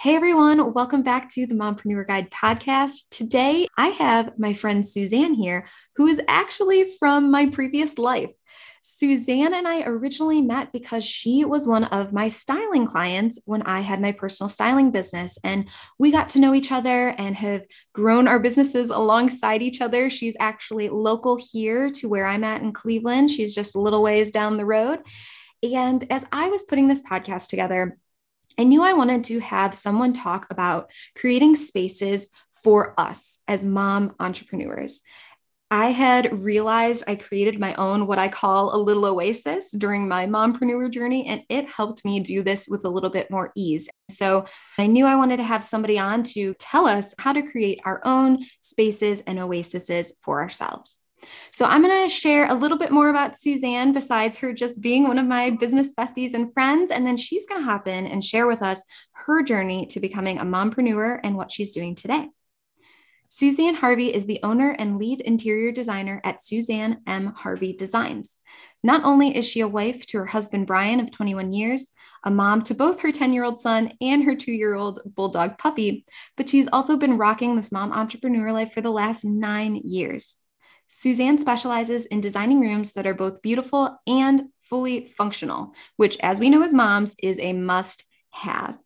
Hey everyone, welcome back to the Mompreneur Guide podcast. Today I have my friend Suzanne here, who is actually from my previous life. Suzanne and I originally met because she was one of my styling clients when I had my personal styling business. And we got to know each other and have grown our businesses alongside each other. She's actually local here to where I'm at in Cleveland. She's just a little ways down the road. And as I was putting this podcast together, I knew I wanted to have someone talk about creating spaces for us as mom entrepreneurs. I had realized I created my own, what I call a little oasis during my mompreneur journey, and it helped me do this with a little bit more ease. So I knew I wanted to have somebody on to tell us how to create our own spaces and oases for ourselves. So I'm going to share a little bit more about Suzanne besides her just being one of my business besties and friends. And then she's going to hop in and share with us her journey to becoming a mompreneur and what she's doing today. Suzanne Harvey is the owner and lead interior designer at Suzanne M. Harvey Designs. Not only is she a wife to her husband Brian of 21 years, a mom to both her 10 year old son and her two year old bulldog puppy, but she's also been rocking this mom entrepreneur life for the last nine years. Suzanne specializes in designing rooms that are both beautiful and fully functional, which, as we know as moms, is a must have.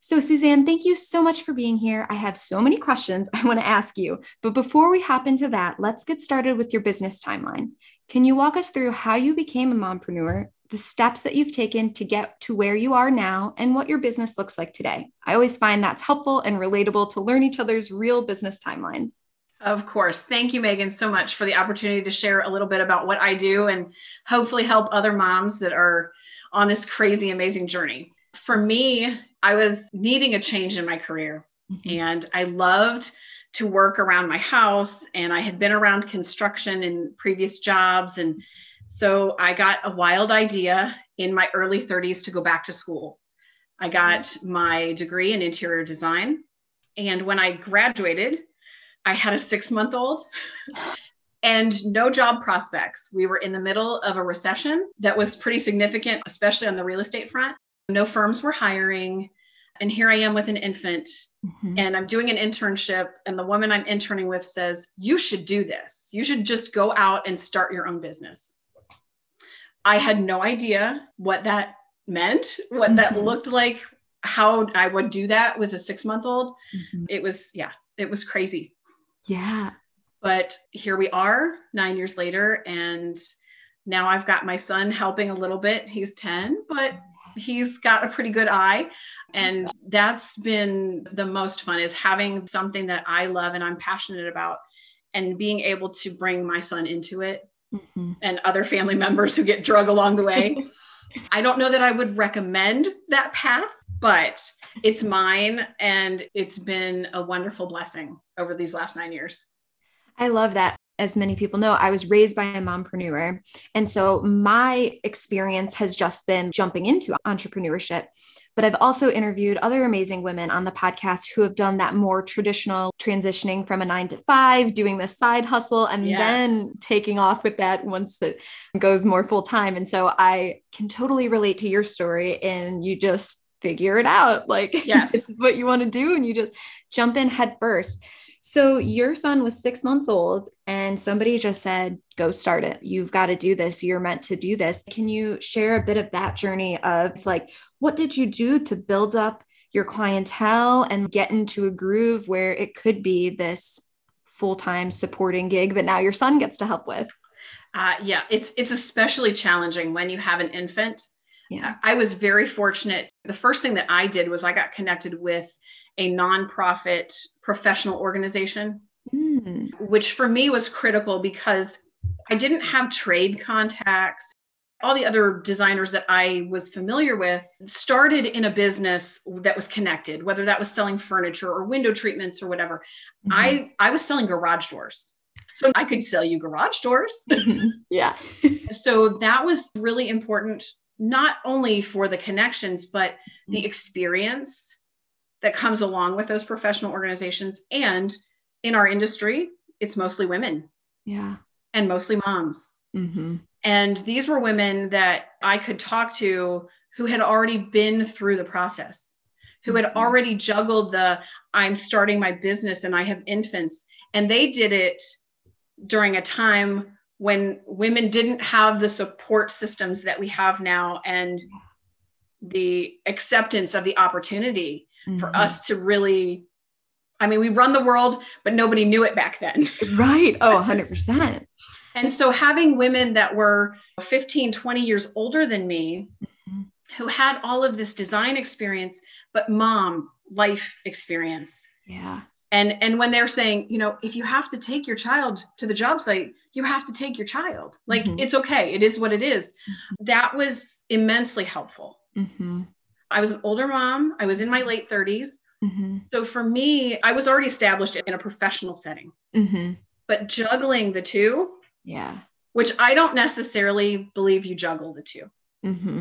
So, Suzanne, thank you so much for being here. I have so many questions I want to ask you. But before we hop into that, let's get started with your business timeline. Can you walk us through how you became a mompreneur, the steps that you've taken to get to where you are now, and what your business looks like today? I always find that's helpful and relatable to learn each other's real business timelines. Of course. Thank you, Megan, so much for the opportunity to share a little bit about what I do and hopefully help other moms that are on this crazy, amazing journey. For me, I was needing a change in my career mm-hmm. and I loved to work around my house and I had been around construction in previous jobs. And so I got a wild idea in my early 30s to go back to school. I got mm-hmm. my degree in interior design. And when I graduated, I had a six month old and no job prospects. We were in the middle of a recession that was pretty significant, especially on the real estate front. No firms were hiring. And here I am with an infant, mm-hmm. and I'm doing an internship. And the woman I'm interning with says, You should do this. You should just go out and start your own business. I had no idea what that meant, what mm-hmm. that looked like, how I would do that with a six month old. Mm-hmm. It was, yeah, it was crazy. Yeah. But here we are nine years later. And now I've got my son helping a little bit. He's 10, but he's got a pretty good eye. And that's been the most fun is having something that I love and I'm passionate about and being able to bring my son into it mm-hmm. and other family members who get drug along the way. I don't know that I would recommend that path, but it's mine and it's been a wonderful blessing over these last nine years. I love that. As many people know, I was raised by a mompreneur. And so my experience has just been jumping into entrepreneurship. But I've also interviewed other amazing women on the podcast who have done that more traditional transitioning from a nine to five, doing the side hustle, and yes. then taking off with that once it goes more full time. And so I can totally relate to your story. And you just figure it out. Like, yes. this is what you want to do. And you just jump in head first. So, your son was six months old, and somebody just said, Go start it. You've got to do this. You're meant to do this. Can you share a bit of that journey of like, what did you do to build up your clientele and get into a groove where it could be this full time supporting gig that now your son gets to help with? Uh, yeah, it's it's especially challenging when you have an infant yeah. I was very fortunate. The first thing that I did was I got connected with a nonprofit professional organization, mm. which for me was critical because I didn't have trade contacts. All the other designers that I was familiar with started in a business that was connected, whether that was selling furniture or window treatments or whatever. Mm-hmm. I, I was selling garage doors. So I could sell you garage doors. yeah. so that was really important, not only for the connections, but the experience that comes along with those professional organizations. And in our industry, it's mostly women. Yeah. And mostly moms. Mm-hmm. And these were women that I could talk to who had already been through the process, who had Mhm. already juggled the I'm starting my business and I have infants. And they did it during a time when women didn't have the support systems that we have now and the acceptance of the opportunity for Mhm. us to really I mean, we run the world, but nobody knew it back then. Right. Oh, 100%. And so having women that were 15, 20 years older than me Mhm. who had all of this design experience, but mom life experience. Yeah. And and when they're saying, you know, if you have to take your child to the job site, you have to take your child. Like Mhm. it's okay. It is what it is. That was immensely helpful. Mm-hmm. I was an older mom. I was in my late 30s. Mm-hmm. So for me, I was already established in a professional setting. Mm-hmm. But juggling the two, Yeah. which I don't necessarily believe you juggle the two. Mm-hmm.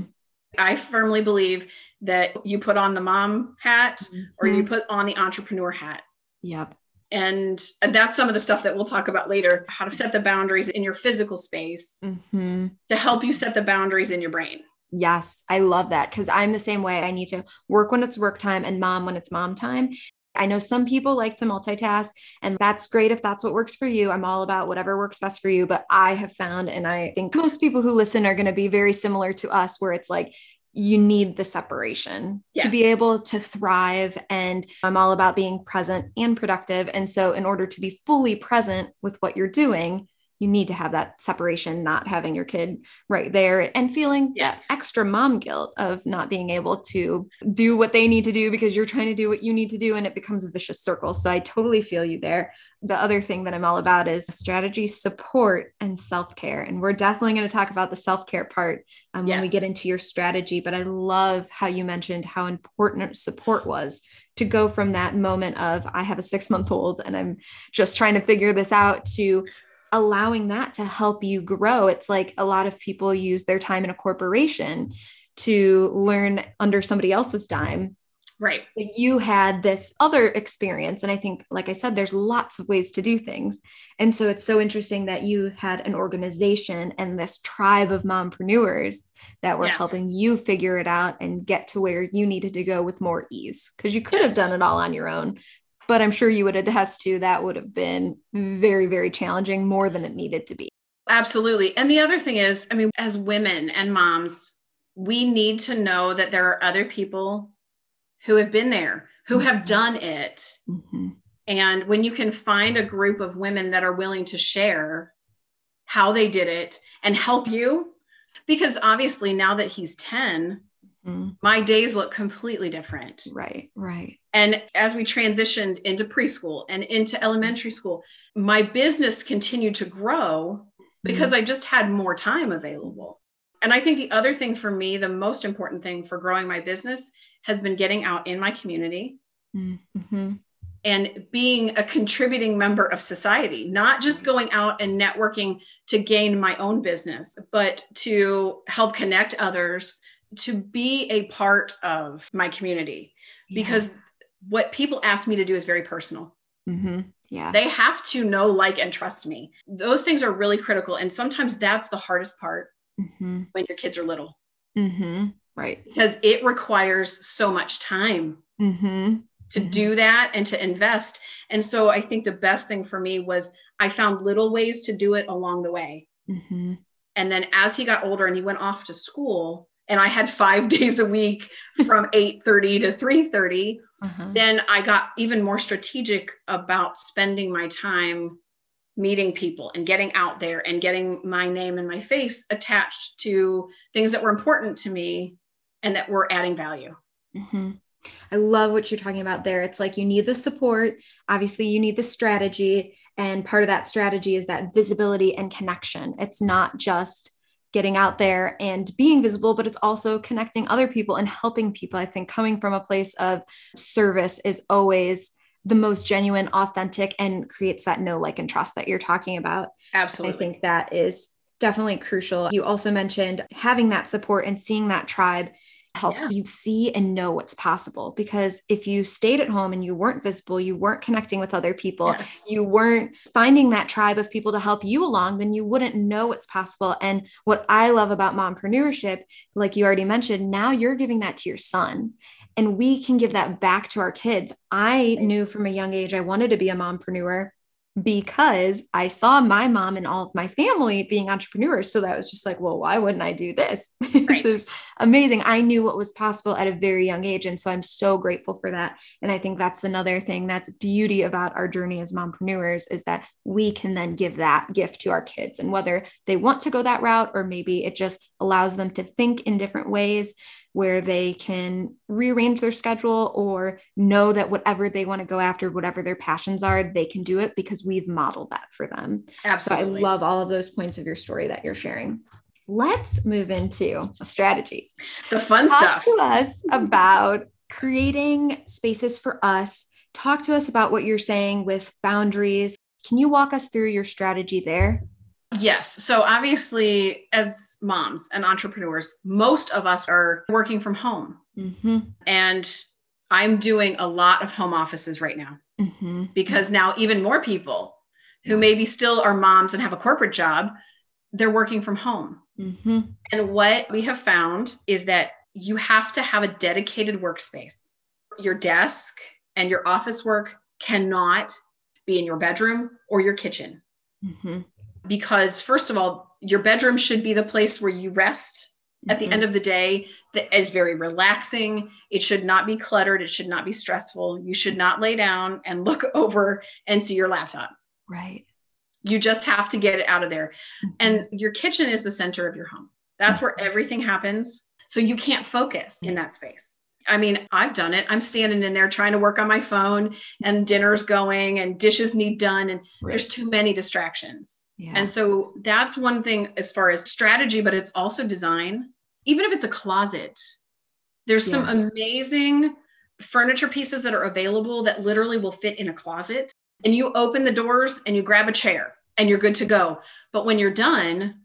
I firmly believe that you put on the mom hat or Mm-hmm. you put on the entrepreneur hat. Yep. And that's some of the stuff that we'll talk about later how to set the boundaries in your physical space Mm-hmm. to help you set the boundaries in your brain. Yes, I love that because I'm the same way. I need to work when it's work time and mom when it's mom time. I know some people like to multitask, and that's great if that's what works for you. I'm all about whatever works best for you. But I have found, and I think most people who listen are going to be very similar to us, where it's like you need the separation to be able to thrive. And I'm all about being present and productive. And so, in order to be fully present with what you're doing, you need to have that separation, not having your kid right there and feeling Yes. extra mom guilt of not being able to do what they need to do because you're trying to do what you need to do and it becomes a vicious circle. So I totally feel you there. The other thing that I'm all about is strategy, support, and self care. And we're definitely going to talk about the self care part um, when we get into your strategy. But I love how you mentioned how important support was to go from that moment of I have a six month old and I'm just trying to figure this out to allowing that to help you grow. It's like a lot of people use their time in a corporation to learn under somebody else's dime. Right. But you had this other experience. And I think, like I said, there's lots of ways to do things. And so it's so interesting that you had an organization and this tribe of mompreneurs that were Yeah. helping you figure it out and get to where you needed to go with more ease. Because you could have done it all on your own. But I'm sure you would attest to that would have been very, very challenging, more than it needed to be. Absolutely. And the other thing is, I mean, as women and moms, we need to know that there are other people who have been there, who have Mhm. done it. Mhm. And when you can find a group of women that are willing to share how they did it and help you, because obviously now that he's 10, Mhm. my days look completely different. Right, right. And as we transitioned into preschool and into elementary school, my business continued to grow because I just had more time available. And I think the other thing for me, the most important thing for growing my business has been getting out in my community Mhm. and being a contributing member of society, not just going out and networking to gain my own business, but to help connect others, to be a part of my community. Because what people ask me to do is very personal. Mm-hmm. yeah. They have to know, like, and trust me. Those things are really critical. And sometimes that's the hardest part Mhm. when your kids are little Mm-hmm. Right. because it requires so much time Mhm. to Mhm. do that and to invest. And so I think the best thing for me was I found little ways to do it along the way. Mhm. And then as he got older and he went off to school, and I had five days a week from 8:30 to 3:30, Uh-huh. then I got even more strategic about spending my time meeting people and getting out there and getting my name and my face attached to things that were important to me and that were adding value. Mhm. I love what you're talking about there. It's like you need the support. Obviously, you need the strategy. And part of that strategy is that visibility and connection. It's not just getting out there and being visible, but it's also connecting other people and helping people. I think coming from a place of service is always the most genuine, authentic, and creates that know, like, and trust that you're talking about. Absolutely. I think that is definitely crucial. You also mentioned having that support and seeing that tribe helps yeah. you see and know what's possible because if you stayed at home and you weren't visible you weren't connecting with other people yes. you weren't finding that tribe of people to help you along then you wouldn't know what's possible and what i love about mompreneurship like you already mentioned now you're giving that to your son and we can give that back to our kids i knew from a young age i wanted to be a mompreneur because I saw my mom and all of my family being entrepreneurs. So that was just like, well, why wouldn't I do this? Right. this is amazing. I knew what was possible at a very young age. And so I'm so grateful for that. And I think that's another thing that's beauty about our journey as mompreneurs is that we can then give that gift to our kids. And whether they want to go that route or maybe it just allows them to think in different ways where they can rearrange their schedule or know that whatever they want to go after, whatever their passions are, they can do it because we've modeled that for them. Absolutely. So I love all of those points of your story that you're sharing. Let's move into a strategy. The fun Talk stuff. to us about creating spaces for us. Talk to us about what you're saying with boundaries. Can you walk us through your strategy there? Yes. So obviously, as moms and entrepreneurs, most of us are working from home. Mm-hmm. And I'm doing a lot of home offices right now mm-hmm. because now even more people who maybe still are moms and have a corporate job, they're working from home. Mm-hmm. And what we have found is that you have to have a dedicated workspace. Your desk and your office work cannot be in your bedroom or your kitchen. Mm-hmm because first of all your bedroom should be the place where you rest at the mm-hmm. end of the day that is very relaxing it should not be cluttered it should not be stressful you should not lay down and look over and see your laptop right you just have to get it out of there mm-hmm. and your kitchen is the center of your home that's mm-hmm. where everything happens so you can't focus in that space I mean, I've done it. I'm standing in there trying to work on my phone and dinner's going and dishes need done and right. there's too many distractions. Yeah. And so that's one thing as far as strategy, but it's also design. Even if it's a closet, there's yeah. some amazing furniture pieces that are available that literally will fit in a closet. And you open the doors and you grab a chair and you're good to go. But when you're done,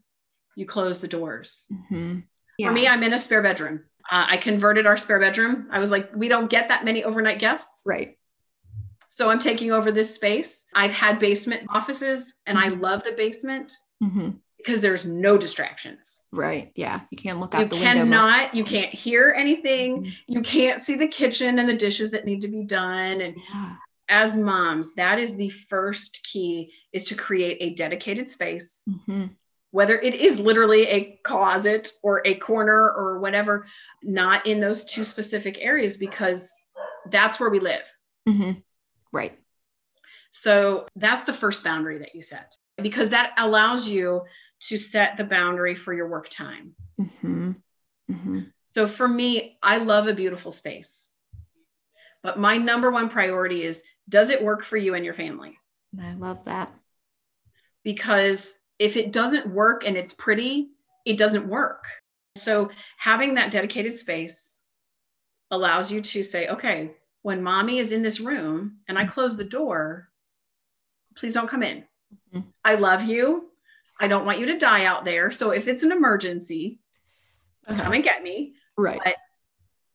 you close the doors. Mm-hmm. Yeah. For me, I'm in a spare bedroom. Uh, I converted our spare bedroom. I was like, we don't get that many overnight guests. Right. So I'm taking over this space. I've had basement offices and I mm-hmm. love the basement mm-hmm. because there's no distractions. Right. Yeah. You can't look out you the cannot, you can't hear anything. Mm-hmm. You can't see the kitchen and the dishes that need to be done. And yeah. as moms, that is the first key is to create a dedicated space. Mm-hmm. Whether it is literally a closet or a corner or whatever, not in those two specific areas because that's where we live. Right. So that's the first boundary that you set because that allows you to set the boundary for your work time. Mm-hmm. Mm-hmm. So for me, I love a beautiful space. But my number one priority is does it work for you and your family? I love that. Because if it doesn't work and it's pretty, it doesn't work. So having that dedicated space allows you to say, okay, when mommy is in this room and I close the door, please don't come in. Mm-hmm. I love you. I don't want you to die out there. So if it's an emergency, uh-huh. come and get me. Right. But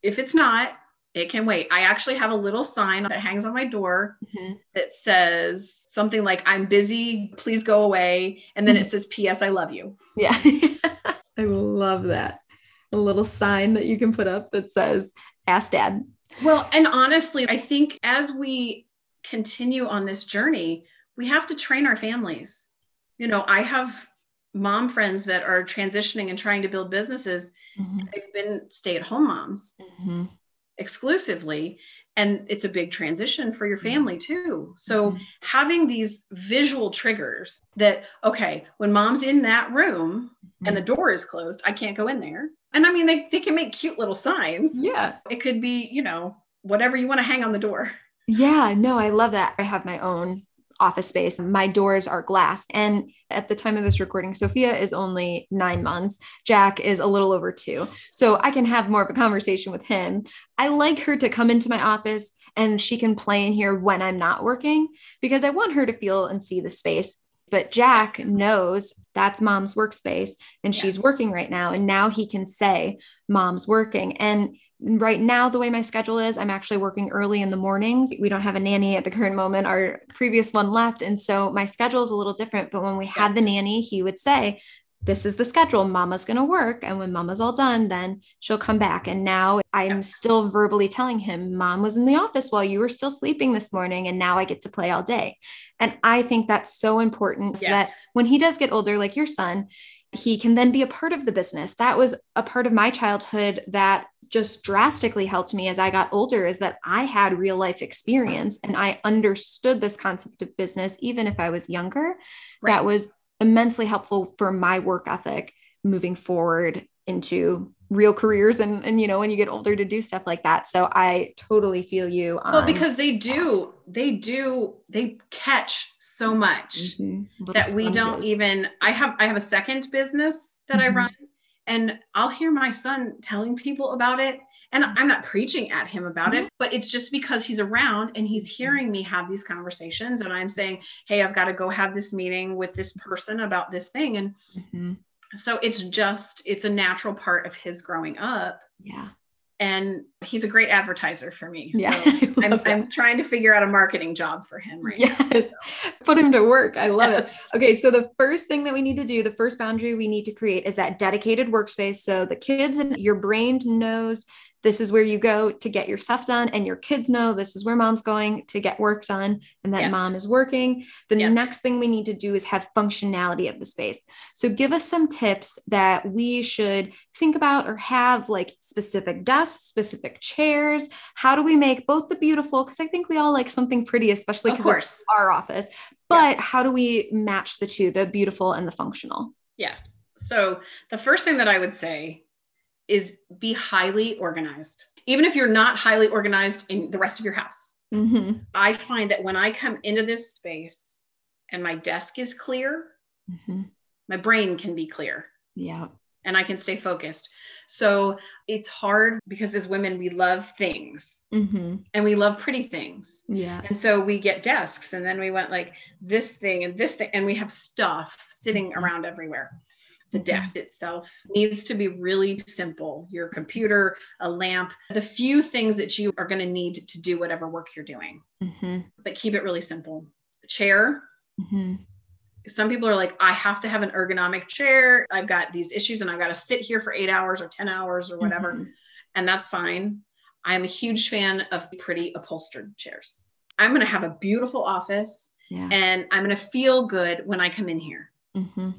if it's not, it can wait. I actually have a little sign that hangs on my door mm-hmm. that says something like, I'm busy, please go away. And then mm-hmm. it says, P.S. I love you. Yeah. I love that. A little sign that you can put up that says, Ask Dad. Well, and honestly, I think as we continue on this journey, we have to train our families. You know, I have mom friends that are transitioning and trying to build businesses. Mm-hmm. They've been stay at home moms mm-hmm. Exclusively. And it's a big transition for your family too. So, mm-hmm. having these visual triggers that, okay, when mom's in that room and the mm-hmm. door is closed, I can't go in there and I mean, they, they can make cute little signs. Yeah. It could be, you know, whatever you want to hang on the door. Yeah, no, I love that. I have my own office space. My doors are glass. And at the time of this recording, Sophia is only nine months. Jack is a little over two. So I can have more of a conversation with him. I like her to come into my office and she can play in here when I'm not working because I want her to feel and see the space. But Jack knows that's mom's workspace and yes. she's working right now. And now he can say, Mom's working. And right now, the way my schedule is, I'm actually working early in the mornings. We don't have a nanny at the current moment. Our previous one left. And so my schedule is a little different. But when we had the nanny, he would say, this is the schedule. Mama's going to work. And when mama's all done, then she'll come back. And now I'm still verbally telling him, Mom was in the office while you were still sleeping this morning. And now I get to play all day. And I think that's so important so yes. that when he does get older, like your son, he can then be a part of the business. That was a part of my childhood that just drastically helped me as I got older is that I had real life experience and I understood this concept of business, even if I was younger. Right. That was immensely helpful for my work ethic moving forward into real careers and and you know when you get older to do stuff like that so i totally feel you on, well because they do they do they catch so much mm-hmm. that sponges. we don't even i have i have a second business that mm-hmm. i run and i'll hear my son telling people about it and mm-hmm. i'm not preaching at him about it mm-hmm. but it's just because he's around and he's mm-hmm. hearing me have these conversations and i'm saying hey i've got to go have this meeting with this person about this thing and mm-hmm. so it's just it's a natural part of his growing up. Yeah and he's a great advertiser for me. So yeah, I'm, I'm, trying to figure out a marketing job for him right yes. now. So. put him to work. I love yes. it. Okay, so the first thing that we need to do, the first boundary we need to create is that dedicated workspace. So the kids and your brain knows this is where you go to get your stuff done and your kids know this is where mom's going to get work done and that yes. mom is working. The yes. next thing we need to do is have functionality of the space. So give us some tips that we should think about or have like specific desks specific chairs. How do we make both the beautiful? Because i think we all like something pretty especially because it's our office. But yes. how do we match the two the beautiful and the functional? Yes. So the first thing that i would say is be highly organized. Even if you're not highly organized in the rest of your house. Mm-hmm. I find that when I come into this space and my desk is clear, mm-hmm. my brain can be clear. Yeah. And I can stay focused. So it's hard because as women, we love things mm-hmm. and we love pretty things. Yeah. And so we get desks and then we went like this thing and this thing, and we have stuff sitting mm-hmm. around everywhere the desk itself. Needs to be really simple. Your computer a lamp the few things that you are going to need to do whatever work you're doing. Mm-hmm. but keep it really simple. Chair. Mm-hmm. some people are like i have to have an ergonomic chair. I've got these issues and i've got to sit here for eight hours or 10 hours or whatever. Mm-hmm. and that's fine. I'm a huge fan of pretty upholstered chairs. I'm going to have a beautiful office yeah. and i'm going to feel good when i come in here. Mm-hmm.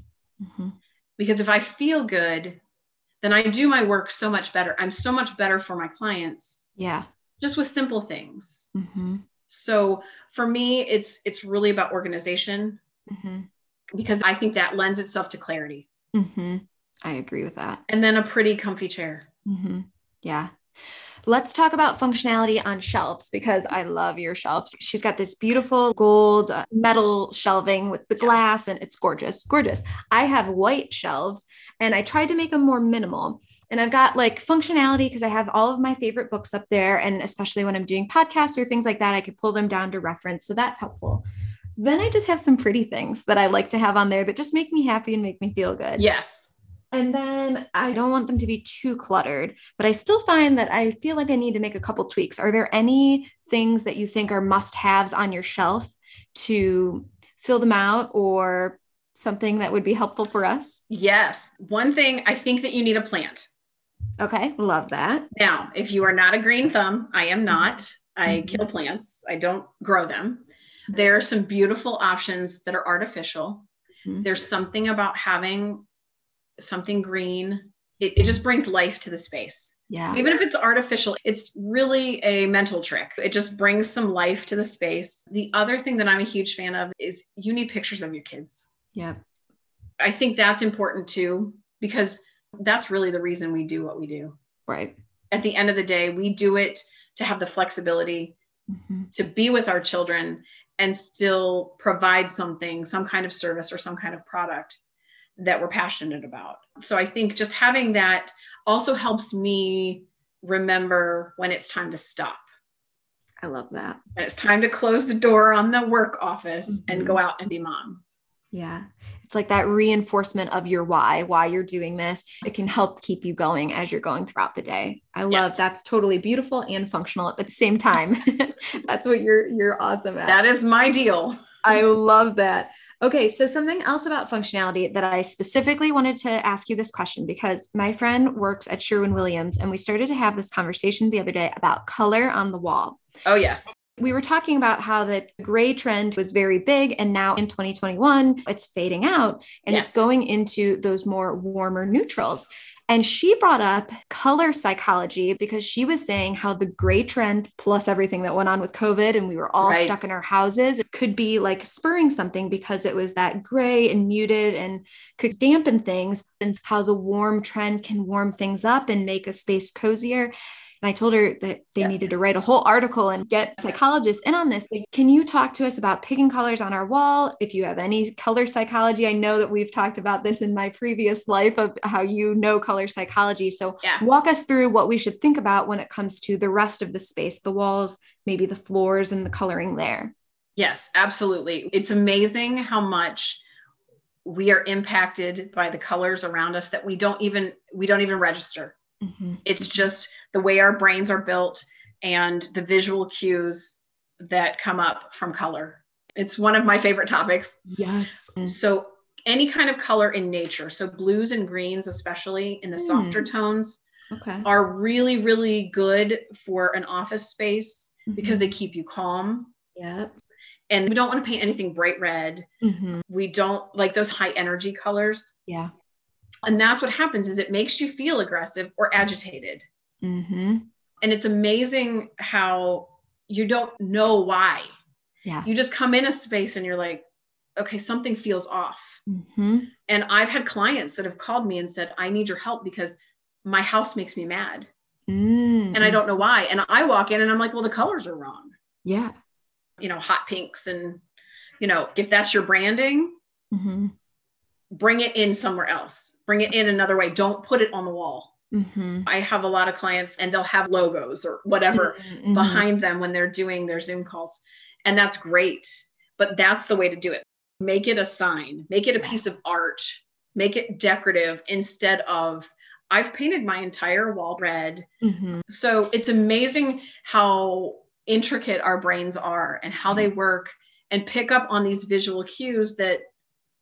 Mm-hmm because if I feel good, then I do my work so much better. I'm so much better for my clients. Yeah. Just with simple things. Mm-hmm. So for me, it's it's really about organization mm-hmm. because I think that lends itself to clarity. Mm-hmm. I agree with that. And then a pretty comfy chair. Mm-hmm. Yeah. Let's talk about functionality on shelves because I love your shelves. She's got this beautiful gold uh, metal shelving with the glass and it's gorgeous, gorgeous. I have white shelves and I tried to make them more minimal. And I've got like functionality because I have all of my favorite books up there. And especially when I'm doing podcasts or things like that, I could pull them down to reference. So that's helpful. Then I just have some pretty things that I like to have on there that just make me happy and make me feel good. Yes. And then I don't want them to be too cluttered, but I still find that I feel like I need to make a couple tweaks. Are there any things that you think are must haves on your shelf to fill them out or something that would be helpful for us? Yes. One thing I think that you need a plant. Okay. Love that. Now, if you are not a green thumb, I am not. I mm-hmm. kill plants, I don't grow them. There are some beautiful options that are artificial. Mm-hmm. There's something about having something green. It, it just brings life to the space. Yeah. So even if it's artificial, it's really a mental trick. It just brings some life to the space. The other thing that I'm a huge fan of is you need pictures of your kids. Yeah. I think that's important too, because that's really the reason we do what we do. Right. At the end of the day, we do it to have the flexibility mm-hmm. to be with our children and still provide something, some kind of service or some kind of product that we're passionate about. So I think just having that also helps me remember when it's time to stop. I love that. And it's time to close the door on the work office mm-hmm. and go out and be mom. Yeah. It's like that reinforcement of your why, why you're doing this. It can help keep you going as you're going throughout the day. I love yes. that's totally beautiful and functional at the same time. that's what you're you're awesome at. That is my deal. I love that. Okay, so something else about functionality that I specifically wanted to ask you this question because my friend works at Sherwin Williams and we started to have this conversation the other day about color on the wall. Oh, yes. We were talking about how the gray trend was very big, and now in 2021, it's fading out and yes. it's going into those more warmer neutrals. And she brought up color psychology because she was saying how the gray trend, plus everything that went on with COVID, and we were all right. stuck in our houses, it could be like spurring something because it was that gray and muted and could dampen things, and how the warm trend can warm things up and make a space cozier. And I told her that they yes. needed to write a whole article and get psychologists in on this. Can you talk to us about picking colors on our wall? If you have any color psychology, I know that we've talked about this in my previous life of how you know color psychology. So yeah. walk us through what we should think about when it comes to the rest of the space, the walls, maybe the floors and the coloring there. Yes, absolutely. It's amazing how much we are impacted by the colors around us that we don't even we don't even register Mm-hmm. It's just the way our brains are built and the visual cues that come up from color. It's one of my favorite topics. Yes. So, any kind of color in nature, so blues and greens, especially in the mm. softer tones, okay. are really, really good for an office space mm-hmm. because they keep you calm. Yep. And we don't want to paint anything bright red. Mm-hmm. We don't like those high energy colors. Yeah and that's what happens is it makes you feel aggressive or agitated. Mm-hmm. and it's amazing how you don't know why. Yeah. You just come in a space and you're like okay something feels off. Mm-hmm. and i've had clients that have called me and said i need your help because my house makes me mad. Mm-hmm. and i don't know why. And i walk in and i'm like well the colors are wrong. Yeah. You know hot pinks and you know if that's your branding mm-hmm. bring it in somewhere else bring it in another way don't put it on the wall mm-hmm. i have a lot of clients and they'll have logos or whatever mm-hmm. mm-hmm. behind them when they're doing their zoom calls and that's great but that's the way to do it make it a sign make it a piece of art make it decorative instead of i've painted my entire wall red mm-hmm. so it's amazing how intricate our brains are and how they work and pick up on these visual cues that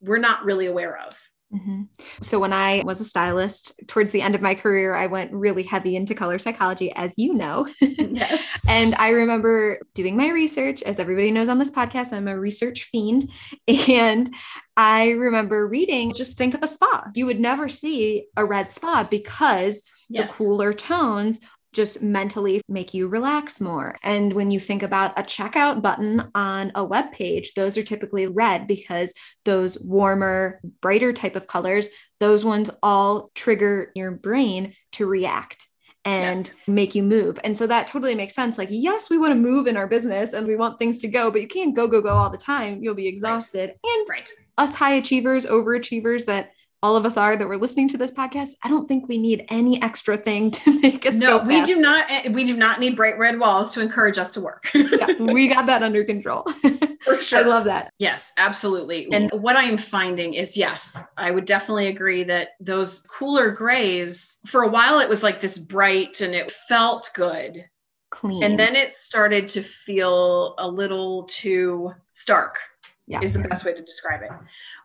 we're not really aware of Mm-hmm. So, when I was a stylist towards the end of my career, I went really heavy into color psychology, as you know. yes. And I remember doing my research. As everybody knows on this podcast, I'm a research fiend. And I remember reading just think of a spa. You would never see a red spa because yes. the cooler tones just mentally make you relax more. And when you think about a checkout button on a web page, those are typically red because those warmer, brighter type of colors, those ones all trigger your brain to react and yes. make you move. And so that totally makes sense. Like, yes, we want to move in our business and we want things to go, but you can't go, go, go all the time. You'll be exhausted. Right. And right. us high achievers, overachievers that all of us are that we're listening to this podcast, I don't think we need any extra thing to make us no, we do not. Eh, we do not need bright red walls to encourage us to work. yeah, we got that under control. For sure. I love that. Yes, absolutely. And what I am finding is, yes, I would definitely agree that those cooler grays, for a while, it was like this bright and it felt good. Clean. And then it started to feel a little too stark yeah. is the best way to describe it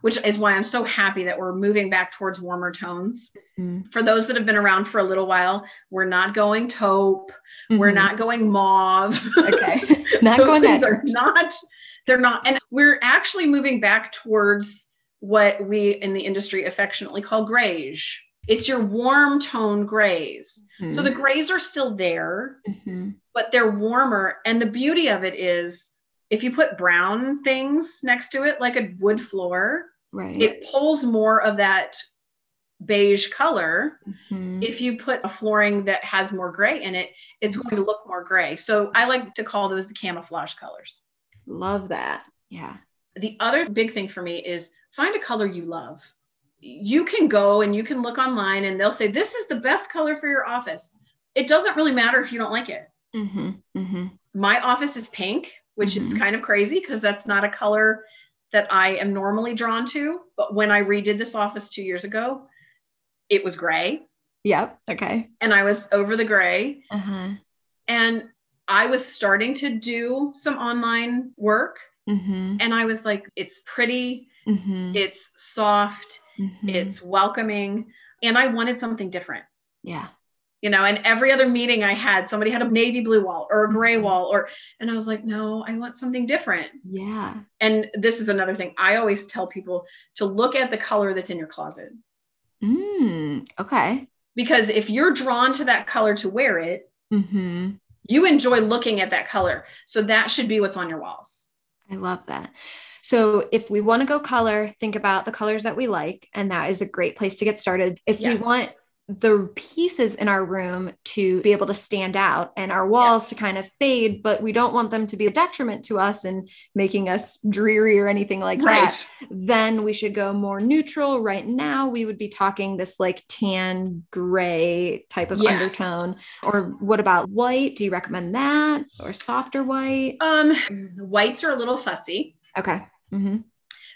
which is why i'm so happy that we're moving back towards warmer tones mm-hmm. for those that have been around for a little while we're not going taupe mm-hmm. we're not going mauve okay not going things that are not they're not and we're actually moving back towards what we in the industry affectionately call greige it's your warm tone grays mm-hmm. so the grays are still there mm-hmm. but they're warmer and the beauty of it is if you put brown things next to it, like a wood floor, right. it pulls more of that beige color. Mm-hmm. If you put a flooring that has more gray in it, it's going to look more gray. So I like to call those the camouflage colors. Love that. Yeah. The other big thing for me is find a color you love. You can go and you can look online and they'll say, This is the best color for your office. It doesn't really matter if you don't like it. Mm-hmm. Mm-hmm. My office is pink, which is Mhm. kind of crazy because that's not a color that I am normally drawn to. But when I redid this office two years ago, it was gray Yep. Okay. and I was over the gray. Uh-huh. And I was starting to do some online work. Mm-hmm. And I was like, it's pretty, Mm-hmm. it's soft, Mhm. it's welcoming. And I wanted something different. yeah. You know and every other meeting i had somebody had a navy blue wall or a gray Mhm. wall or and i was like no i want something different Yeah. and this is another thing i always tell people to look at the color that's in your closet Mm. Okay. because if you're drawn to that color to wear it Mm-hmm. you enjoy looking at that color so that should be what's on your walls I love that. So if we want to go color, think about the colors that we like, and that is a great place to get started. If Yes. we want the pieces in our room to be able to stand out and our walls Yes. to kind of fade, but we don't want them to be a detriment to us and making us dreary or anything like that, then we should go more neutral. Right now, we would be talking this like tan gray type of Yes. undertone. Or what about white? Do you recommend that or softer white? um whites are a little fussy Okay. hmm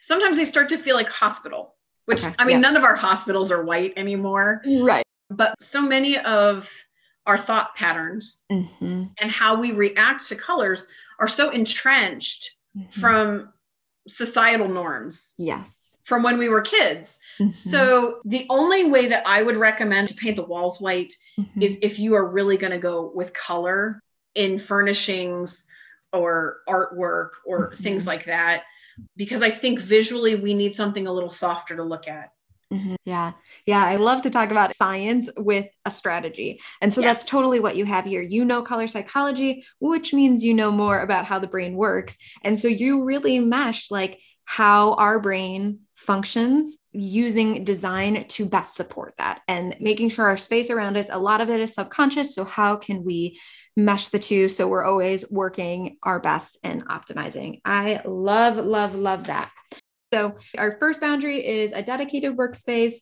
sometimes they start to feel like hospital which Okay, i mean yeah. none of our hospitals are white anymore Right. but so many of our thought patterns hmm and how we react to colors are so entrenched Mm-hmm. from societal norms yes. from when we were kids. Mhm. So the only way that I would recommend to paint the walls white Mhm. is if you are really going to go with color in furnishings or artwork or Mhm. things like that because I think visually we need something a little softer to look at. Mhm. Yeah. Yeah. I love to talk about science with a strategy. And so Yeah. that's totally what you have here. You know color psychology, which means you know more about how the brain works. And so you really mesh like how our brain functions using design to best support that and making sure our space around us, a lot of it is subconscious. So, how can we mesh the two so we're always working our best and optimizing? I love, love, love that. So, our first boundary is a dedicated workspace.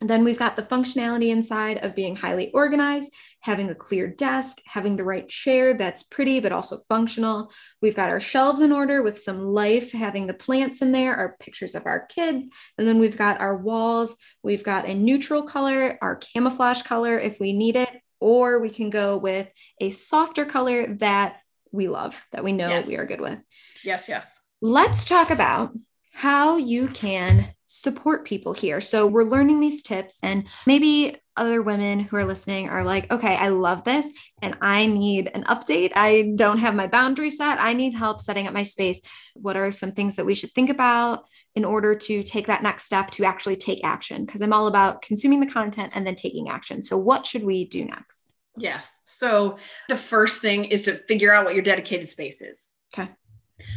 And then we've got the functionality inside of being highly organized, having a clear desk, having the right chair that's pretty but also functional. We've got our shelves in order with some life, having the plants in there, our pictures of our kids. And then we've got our walls. We've got a neutral color, our camouflage color if we need it, or we can go with a softer color that we love, that we know Yes. we are good with. Yes, yes. Let's talk about how you can support people here. So, we're learning these tips, and maybe other women who are listening are like, okay, I love this, and I need an update. I don't have my boundary set. I need help setting up my space. What are some things that we should think about in order to take that next step to actually take action? Because I'm all about consuming the content and then taking action. So, what should we do next? Yes. So the first thing is to figure out what your dedicated space is. Okay.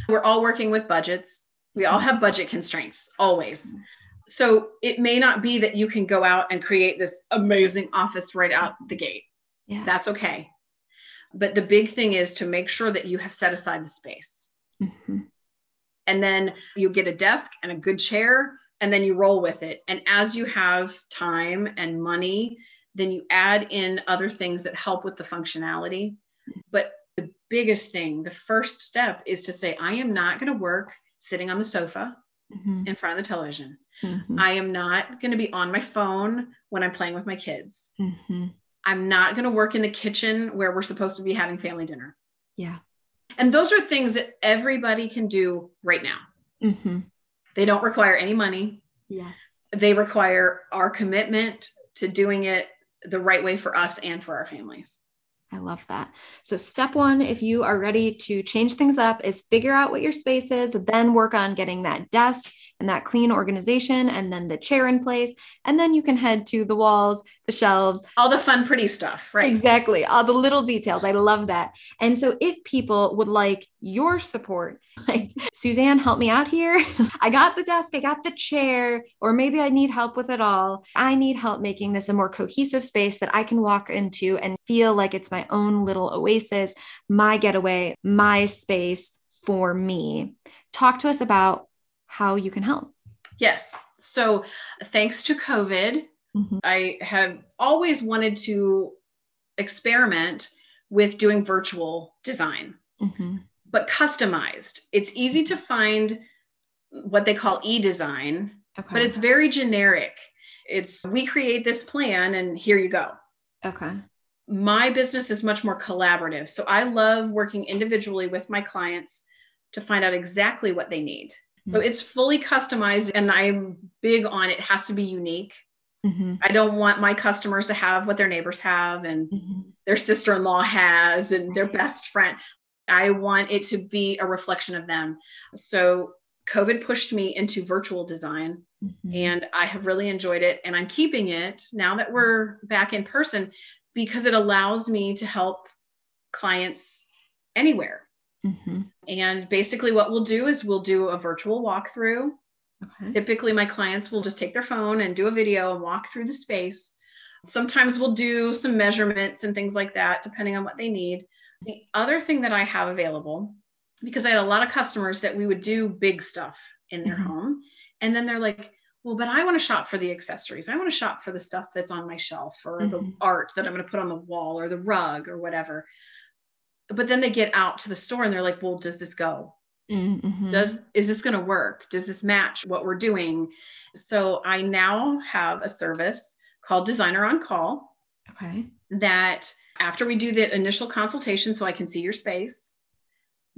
We're all working with budgets. We all mm-hmm. have budget constraints, always. Mm-hmm. So it may not be that you can go out and create this amazing office right out the gate. Yeah. That's okay. But the big thing is to make sure that you have set aside the space. Mhm. And then you get a desk and a good chair, and then you roll with it. And as you have time and money, then you add in other things that help with the functionality. But the biggest thing, the first step is to say, I am not going to work sitting on the sofa Mhm. in front of the television. Mhm. I am not going to be on my phone when I'm playing with my kids. Mhm. I'm not going to work in the kitchen where we're supposed to be having family dinner. Yeah. And those are things that everybody can do right now. Mhm. They don't require any money. Yes. They require our commitment to doing it the right way for us and for our families. I love that. So, step one, if you are ready to change things up, is figure out what your space is, then work on getting that desk and that clean organization, and then the chair in place. And then you can head to the walls, the shelves. All the fun, pretty stuff, right? Exactly. All the little details. I love that. And so, if people would like your support, like, Suzanne, help me out here. I got the desk, I got the chair, or maybe I need help with it all. I need help making this a more cohesive space that I can walk into and feel like it's my own little oasis, my getaway, my space for me. Talk to us about how you can help. Yes. So, thanks to COVID, Mhm. I have always wanted to experiment with doing virtual design, Mm-hmm. but customized. It's easy to find what they call e design, Okay. but it's very generic. It's we create this plan and here you go. okay. My business is much more collaborative. So I love working individually with my clients to find out exactly what they need. So Mhm. it's fully customized and I'm big on it has to be unique. Mm-hmm. I don't want my customers to have what their neighbors have and Mm-hmm. their sister-in-law has and their best friend. I want it to be a reflection of them. So COVID pushed me into virtual design Mm-hmm. and I have really enjoyed it and I'm keeping it now that we're back in person because it allows me to help clients anywhere. Mm-hmm. And basically what we'll do is we'll do a virtual walkthrough Okay. Typically, my clients will just take their phone and do a video and walk through the space. Sometimes we'll do some measurements and things like that, depending on what they need. The other thing that I have available, because I had a lot of customers that we would do big stuff in their Mhm. home. And then they're like, well, but I want to shop for the accessories. I want to shop for the stuff that's on my shelf or the Mhm. art that I'm going to put on the wall or the rug or whatever. But then they get out to the store and they're like, well, does this go? Mm-hmm. does is this going to work does this match what we're doing so i now have a service called designer on call okay. that after we do the initial consultation so i can see your space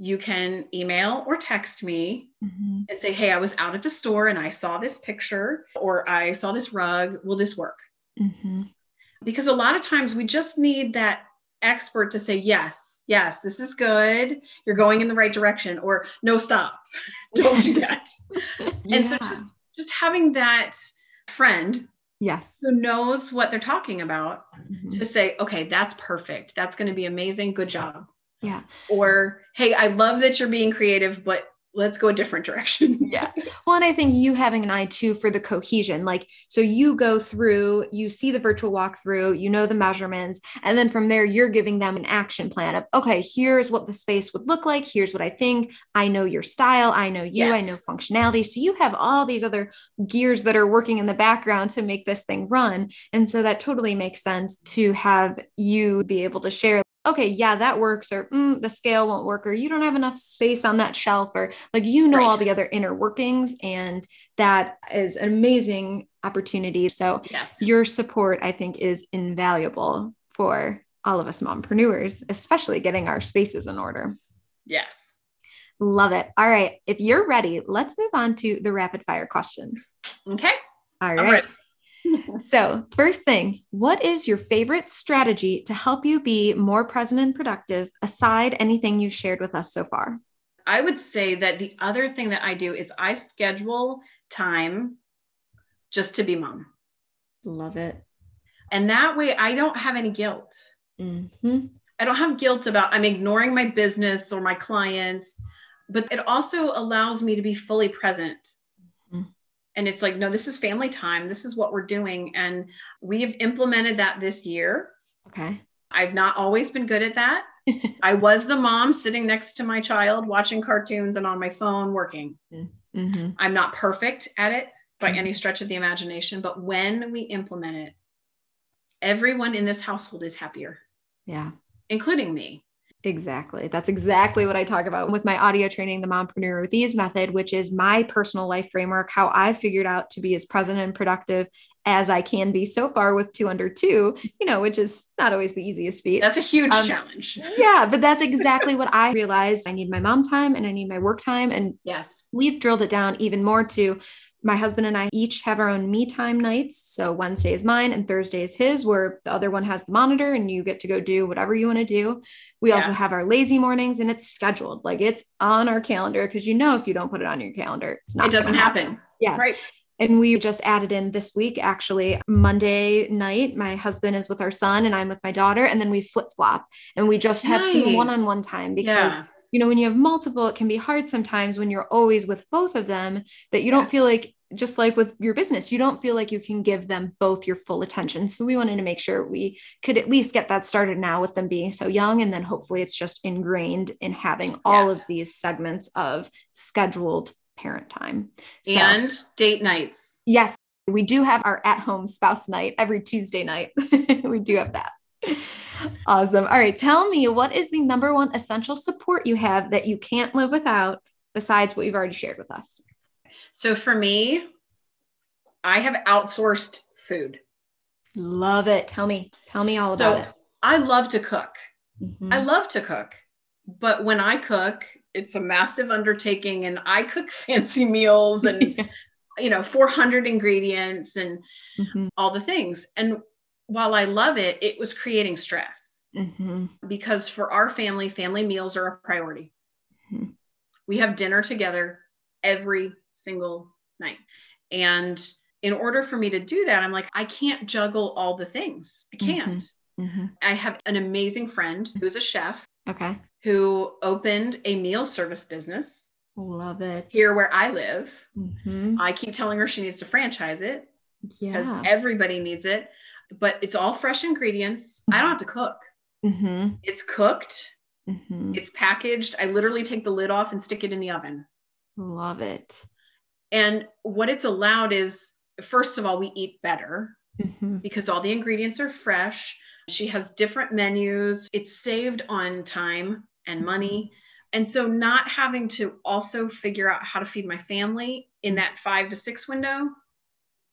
you can email or text me Mm-hmm. and say hey i was out at the store and i saw this picture or i saw this rug will this work Mm-hmm. because a lot of times we just need that expert to say yes yes this is good you're going in the right direction or no stop don't do that And so just just having that friend yes. who knows what they're talking about Mhm. to say, okay, that's perfect. That's going to be amazing. Good job. Yeah. Or, hey, I love that you're being creative, but let's go a different direction. Yeah. Well, and I think you having an eye too for the cohesion. Like, so you go through, you see the virtual walkthrough, you know the measurements, and then from there, you're giving them an action plan of, okay, here's what the space would look like. Here's what I think. I know your style. I know you. I know functionality. So you have all these other gears that are working in the background to make this thing run. And so that totally makes sense to have you be able to share. Okay, yeah, that works, or "Mm, the scale won't work, or you don't have enough space on that shelf, or like you know all the other inner workings and that is an amazing opportunity so Yes. your support i think is invaluable for all of us mompreneurs especially getting our spaces in order Yes. love it all right if you're ready let's move on to the rapid fire questions Okay. All right. so first thing what is your favorite strategy to help you be more present and productive aside anything you shared with us so far I would say that the other thing that I do is I schedule time just to be mom. love it And that way I don't have any guilt. Mhm. I don't have guilt about I'm ignoring my business or my clients, but it also allows me to be fully present. And it's like, no, this is family time. This is what we're doing. And we have implemented that this year. okay I've not always been good at that. I was the mom sitting next to my child watching cartoons and on my phone working. hmm I'm not perfect at it by Mhm. any stretch of the imagination, but when we implement it, everyone in this household is happier, yeah including me. Exactly. That's exactly what I talk about with my audio training, the Mompreneur with Ease method, which is my personal life framework, how I figured out to be as present and productive as I can be so far with two under two, you know, which is not always the easiest feat. That's a huge Um, challenge. yeah, but that's exactly what I realized. I need my mom time and I need my work time. And Yes. we've drilled it down even more to my husband and I each have our own me time nights. So Wednesday is mine and Thursday is his, where the other one has the monitor and you get to go do whatever you want to do. We also have our lazy mornings and it's scheduled, like it's on our calendar because you know if you don't put it on your calendar, it's not It doesn't gonna happen. Yeah. Right. And we just added in this week, actually, Monday night, my husband is with our son and I'm with my daughter. And then we flip flop and we just have some one on one time because Yeah. You know, when you have multiple, it can be hard sometimes when you're always with both of them that you don't feel like, just like with your business, you don't feel like you can give them both your full attention. So we wanted to make sure we could at least get that started now with them being so young. And then hopefully it's just ingrained in having all Yes. of these segments of scheduled parent time. So, And date nights. yes, we do have our at home spouse night every Tuesday night. we do have that. Awesome. All right. Tell me what is the number one essential support you have that you can't live without besides what you've already shared with us? So for me, I have outsourced food. Love it. Tell me. Tell me all so about it. I love to cook. Mhm. I love to cook. But when I cook, it's a massive undertaking and I cook fancy meals and you know 400 ingredients and Mhm. all the things. And while I love it, it was creating stress Mhm. because for our family, family meals are a priority. Mhm. We have dinner together every single night. And in order for me to do that, I'm like, I can't juggle all the things. I can't. Mhm. I have an amazing friend who's a chef Okay. who opened a meal service business Love it. here where I live. Mhm. I keep telling her she needs to franchise it because Yeah. everybody needs it, but it's all fresh ingredients. I don't have to cook. Mhm. It's cooked, Mhm. it's packaged. I literally take the lid off and stick it in the oven. Love it. And what it's allowed is, first of all, we eat better Mhm. because all the ingredients are fresh. She has different menus. It's saved on time and money. And so, not having to also figure out how to feed my family in that five to six window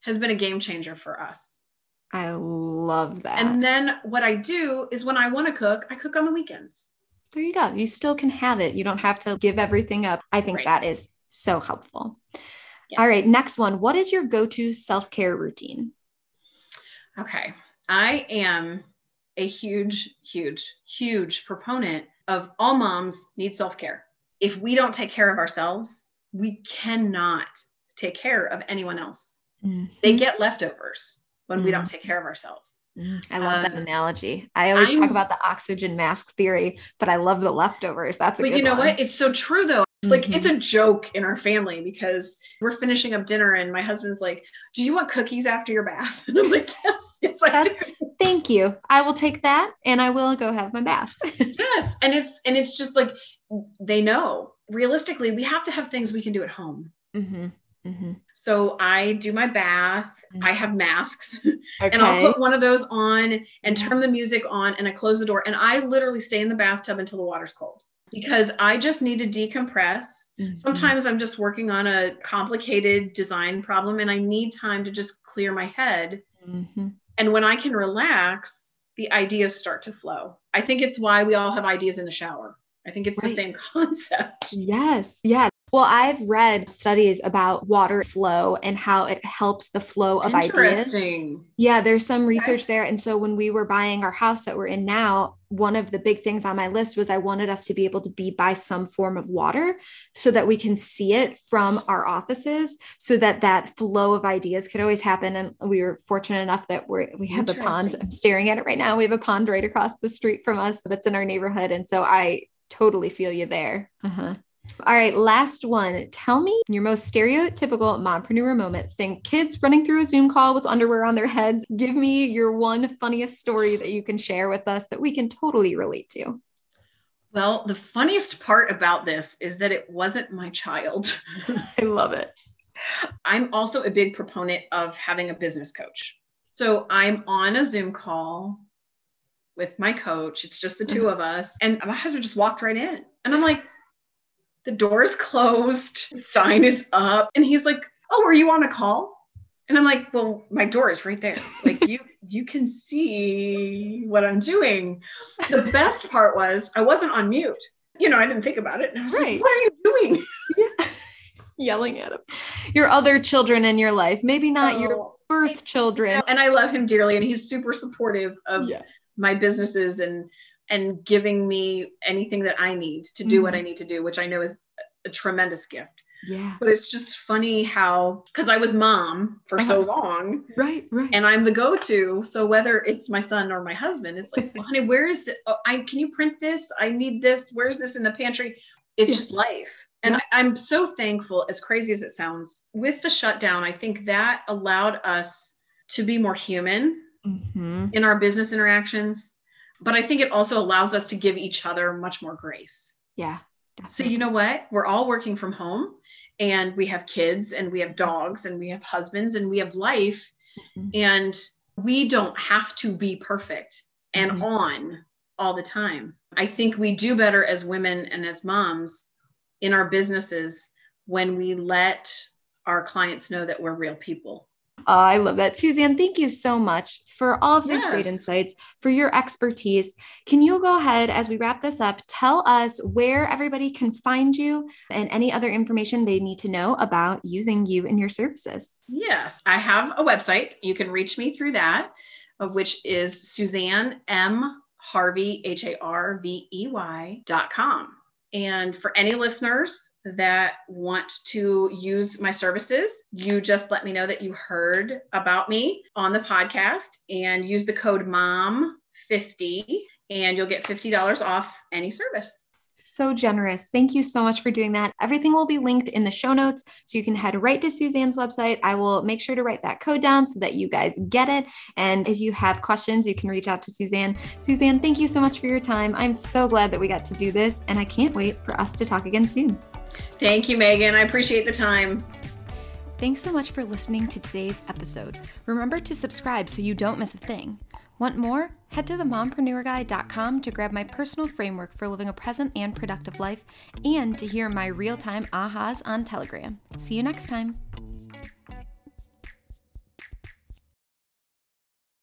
has been a game changer for us. I love that. And then, what I do is when I want to cook, I cook on the weekends. there you go. You still can have it. You don't have to give everything up. I think Right. that is so helpful. Yeah. All right. Next one. What is your go to self care routine? Okay. I am a huge, huge, huge proponent of all moms need self care. If we don't take care of ourselves, we cannot take care of anyone else. They mm-hmm. get leftovers when we don't take care of ourselves. I love that Um, analogy. I always talk I'm- about the oxygen mask theory, but I love the leftovers. That's a But good you know one. what? It's so true though. Like Mhm. it's a joke in our family because we're finishing up dinner and my husband's like, "Do you want cookies after your bath?" And I'm like, "Yes, yes, I That's- do." Thank you. I will take that and I will go have my bath. Yes, and it's and it's just like they know. Realistically, we have to have things we can do at home. hmm hmm So I do my bath. Mhm. I have masks, Okay. and I'll put one of those on and turn the music on, and I close the door, and I literally stay in the bathtub until the water's cold because I just need to decompress. Mhm. Sometimes I'm just working on a complicated design problem, and I need time to just clear my head. Mhm. And when I can relax, the ideas start to flow. I think it's why we all have ideas in the shower. I think it's Right. the same concept. Yes. Yeah. Well, I've read studies about water flow and how it helps the flow of ideas. Interesting. Yeah, there's some research there. And so when we were buying our house that we're in now, one of the big things on my list was I wanted us to be able to be by some form of water so that we can see it from our offices so that that flow of ideas could always happen. And we were fortunate enough that we're, we have a pond. I'm staring at it right now. We have a pond right across the street from us that's in our neighborhood. And so I totally feel you there. Uh-huh. All right, last one. Tell me your most stereotypical mompreneur moment. Think kids running through a Zoom call with underwear on their heads. Give me your one funniest story that you can share with us that we can totally relate to. Well, the funniest part about this is that it wasn't my child. I love it. I'm also a big proponent of having a business coach. So I'm on a Zoom call with my coach. It's just the two mm-hmm. of us. And my husband just walked right in. And I'm like, the door is closed, the sign is up. And he's like, Oh, are you on a call? And I'm like, Well, my door is right there. Like you you can see what I'm doing. The best part was I wasn't on mute. You know, I didn't think about it. And I was Right. like, what are you doing? Yeah. Yelling at him. Your other children in your life, maybe not your Oh. birth children. and I love him dearly, and he's super supportive of Yeah. my businesses and and giving me anything that I need to do what Mhm. I need to do, which I know is a tremendous gift. Yeah. But it's just funny how because I was mom for so long, Right, right. and I'm the go-to. So whether it's my son or my husband, it's like, well, honey, where is the? Oh, I can you print this? I need this. Where's this in the pantry? It's Yeah. just life. And Yeah. I, I'm so thankful, as crazy as it sounds, with the shutdown. I think that allowed us to be more human Mhm. in our business interactions but i think it also allows us to give each other much more grace Yeah. so you know what we're all working from home and we have kids and we have dogs and we have husbands and we have life Mhm. and we don't have to be perfect and mm-hmm. on all the time. I think we do better as women and as moms in our businesses when we let our clients know that we're real people. I love that. Suzanne, thank you so much for all of these yes. great insights, for your expertise. Can you go ahead as we wrap this up, tell us where everybody can find you and any other information they need to know about using you and your services? Yes, I have a website. You can reach me through that, uh, which is Suzanne M. Harvey, H A R V E Y dot com. And for any listeners that want to use my services, you just let me know that you heard about me on the podcast and use the code MOM50 and you'll get $50 off any service so generous. Thank you so much for doing that. Everything will be linked in the show notes. So you can head right to Suzanne's website. I will make sure to write that code down so that you guys get it. And if you have questions, you can reach out to Suzanne. Suzanne, thank you so much for your time. I'm so glad that we got to do this. And I can't wait for us to talk again soon. Thank you, Megan. I appreciate the time. Thanks so much for listening to today's episode. Remember to subscribe so you don't miss a thing. Want more? Head to themompreneurguy.com to grab my personal framework for living a present and productive life and to hear my real time ahas on Telegram. See you next time.